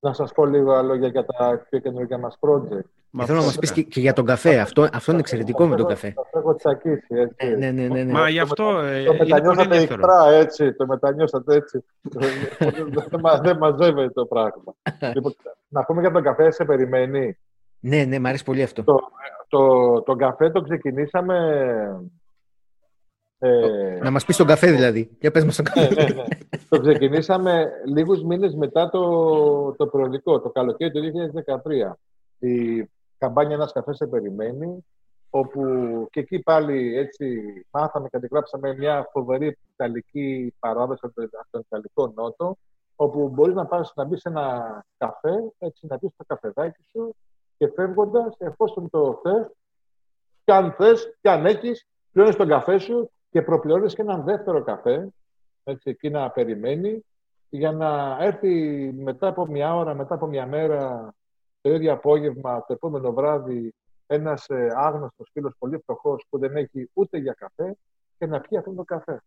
να σας πω λίγο λόγια για τα πιο καινούργια μας project. Μα θέλω να μας πεις και, για τον καφέ. Αυτό, αυτό είναι εξαιρετικό με τον καφέ. Το έχω τσακίσει, έτσι. Ναι, ναι, ναι, ναι. Μα γι' αυτό Το ε, είναι πολύ μετανιώσατε ενδιαφέρον. ηχθρά, έτσι. Το μετανιώσατε έτσι. Δεν μα- Δεν μαζεύεται το πράγμα. Λοιπόν, να πούμε για τον καφέ, σε περιμένει; Ναι, ναι, μου αρέσει πολύ αυτό. Το, το, τον καφέ το ξεκινήσαμε... Ε, Να μας πεις τον καφέ δηλαδή. Για πες μας τον ναι, καφέ. ναι, ναι. το ξεκινήσαμε λίγους μήνες μετά το, το προεδρικό, το καλοκαίρι του 2013. Η καμπάνια «Ένας καφές σε περιμένει», όπου και εκεί πάλι έτσι μάθαμε και αντιγράψαμε μια φοβερή ιταλική παράδοση από τον- από τον Ιταλικό Νότο, όπου μπορείς να πας να μπεις σε ένα καφέ, έτσι να πεις το καφεδάκι σου και φεύγοντας, εφόσον το θες, και αν θες, και αν έχεις, πληρώνεις τον καφέ σου και προπληρώνεις και έναν δεύτερο καφέ, έτσι, εκεί να περιμένει, για να έρθει μετά από μια ώρα, μετά από μια μέρα, το ίδιο απόγευμα, το επόμενο βράδυ, ένας ε, άγνωστος φίλος πολύ φτωχός που δεν έχει ούτε για καφέ και να πιει αυτόν τον καφέ.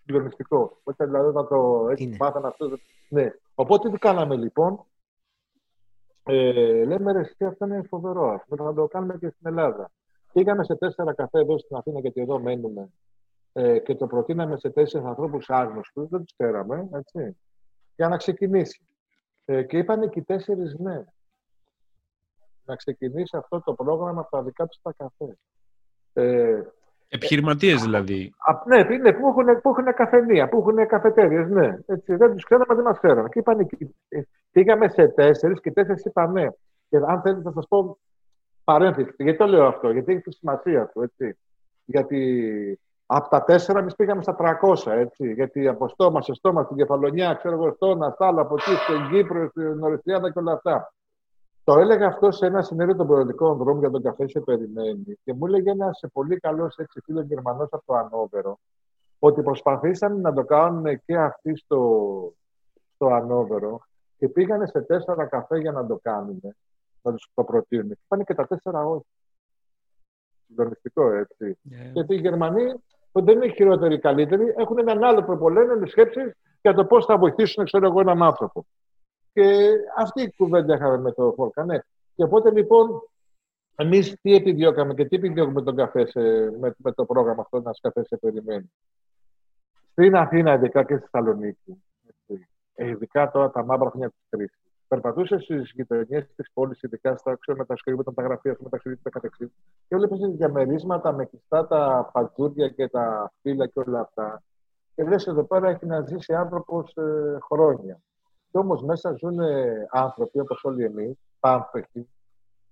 Συγκλονιστικό. Οπότε δηλαδή να το έτσι Είναι. μάθαμε αυτό. Ναι. Οπότε τι κάναμε λοιπόν; Ε, λέμε ρε εσύ αυτό είναι φοβερό. Αυτό θα το κάνουμε και στην Ελλάδα. Πήγαμε σε τέσσερα καφέ εδώ στην Αθήνα γιατί εδώ μένουμε ε, και το προτείναμε σε τέσσερις ανθρώπους άγνωστους, δεν τους ξέραμε, έτσι, για να ξεκινήσει. Ε, και είπαν και οι τέσσερις ναι. Να ξεκινήσει αυτό το πρόγραμμα από τα δικά τους τα καφέ. Ε, Επιχειρηματίες δηλαδή. Α, ναι, ναι, που έχουν, που έχουν καφενεία, που έχουν καφετέριες, ναι. Έτσι, δεν τους ξέραμε, δεν μας ξέραμε. Και είπαν, εκεί- ε, πήγαμε σε τέσσερις και τέσσερις είπαν ναι. Και αν θέλετε θα σας πω παρένθεση. Γιατί το λέω αυτό, γιατί έχει τη σημασία του, έτσι. Γιατί από τα τέσσερα εμείς πήγαμε στα 300, έτσι. Γιατί από στόμα σε στόμα, στην Κεφαλονιά, ξέρω εγώ, στόνα, στάλα, από εκεί, στην Κύπρο, στην Οριστιάδα και όλα αυτά. Το έλεγα αυτό σε ένα συνέδριο των προοδικών δρόμων για τον καφέ σε περιμένει και μου έλεγε ένας πολύ καλός έτσι φίλος Γερμανός από το Ανόβερο ότι προσπαθήσαν να το κάνουν και αυτοί στο, στο Ανόβερο και πήγανε σε τέσσερα καφέ για να το κάνουν, να του το προτείνουν. Και πάνε και τα τέσσερα όχι. Συντονιστικό έτσι. Γιατί οι Γερμανοί που δεν είναι οι χειρότεροι ή καλύτεροι, έχουν έναν άλλο τρόπο λένε σκέψεις για το πώς θα βοηθήσουν ξέρω εγώ, έναν άνθρωπο. Και αυτή η κουβέντα είχαμε με το Φόρκα. Ναι. Και οπότε λοιπόν, εμείς τι επιδιώκαμε και τι επιδιώκουμε τον καφέ σε, με, με το πρόγραμμα αυτό, ένα καφέ σε περιμένει. Στην Αθήνα, ειδικά και στη Θεσσαλονίκη, έτσι, ε, ειδικά τώρα τα μαύρα χρόνια της κρίσης, περπατούσες στις γειτονιές της πόλης, ειδικά στα ξέρω, μετασκευή, τα γραφεία, μεταξύ τα κατεξής, και έβλεπε διαμερίσματα με κλειστά τα παντζούρια και τα φύλλα και όλα αυτά. Και λες εδώ πέρα έχει να ζήσει άνθρωπος ε, χρόνια. Και όμως μέσα ζουν άνθρωποι όπως όλοι εμείς, πάμπεχοι,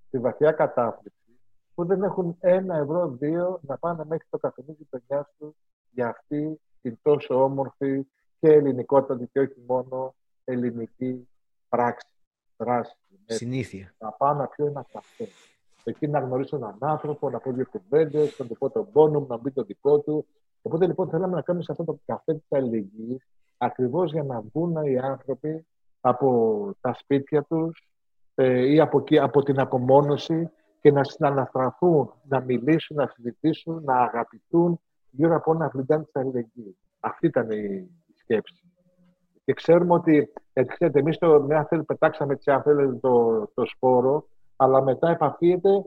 στη βαθιά κατάφλιξη, που δεν έχουν ένα ευρώ, δύο να πάνε μέχρι το καφενείο τη γειτονιά του για αυτή την τόσο όμορφη και ελληνικότατη και όχι μόνο ελληνική πράξη, δράση. Συνήθεια. Να πάω να πιω ένα καφέ. Εκεί να γνωρίσω έναν άνθρωπο, να πω δύο κουβέντε, να του πω τον πόνο μου, να μπει το δικό του. Οπότε λοιπόν θέλαμε να κάνουμε σε αυτό το καφέ της αλληλεγγύης, ακριβώς για να βγουν οι άνθρωποι από τα σπίτια τους ε, ή από, εκεί, από την απομόνωση και να συναναστραφούν, να μιλήσουν, να συζητήσουν, να αγαπηθούν γύρω από ένα φλιντάν της αλληλεγγύης. Αυτή ήταν η σκέψη. Και ξέρουμε ότι, έτσι ξέρετε, εμείς το μια θέλει, πετάξαμε έτσι, αν θέλετε, το, το σπόρο, αλλά μετά επαφίεται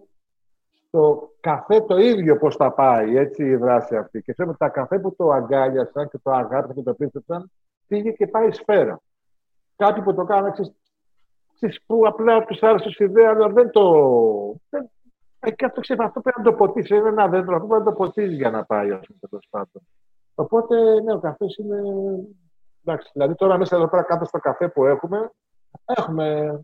στο καφέ το ίδιο πώς θα πάει, έτσι η δράση αυτή. Και ξέρουμε ότι τα καφέ που το αγκάλιασαν και το αγάπησαν και το πίστεψαν, πήγε και πάει σφαίρα. Κάποιοι που το κάνουν, ξέρεις, που απλά τους άρεσε η ιδέα, αλλά δεν το. Δεν... Ε, και αυτό, ξέρετε, αυτό πρέπει να το ποτίσει. Είναι ένα δέντρο, αυτό πρέπει να το ποτίσει για να πάει, ας πούμε, τέλος πάντων. Οπότε, ναι, ο καφές είναι. Εντάξει, δηλαδή τώρα μέσα εδώ πέρα κάτω στο καφέ που έχουμε, έχουμε,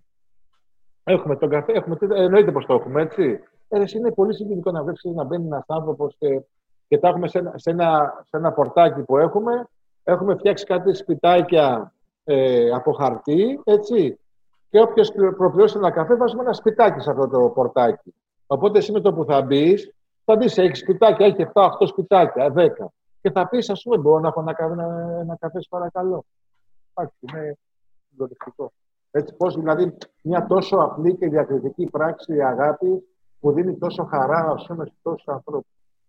έχουμε τον καφέ, έχουμε, εννοείται πως το έχουμε, έτσι. Ε, είναι πολύ συγκινητικό να βρεις να μπαίνει ένας άνθρωπος και, και τα έχουμε σε ένα, σε, ένα, σε ένα πορτάκι που έχουμε. Έχουμε φτιάξει κάτι σπιτάκια ε, από χαρτί, έτσι. Και όποιος προπληρώσει ένα καφέ, βάζουμε ένα σπιτάκι σε αυτό το πορτάκι. Οπότε εσύ με το που θα μπεις, θα μπεις, έχει σπιτάκια, έχει 7-8 σπιτάκια, 10. Και θα πεις, ας πούμε, μπορώ να έχω να κάνω ένα, ένα καφέ, παρακαλώ. Εντάξει, είναι συγκλονιστικό. Έτσι, πώς δηλαδή μια τόσο απλή και διακριτική πράξη, η αγάπη, που δίνει τόσο χαρά, ας πούμε, σε τόσους ανθρώπους.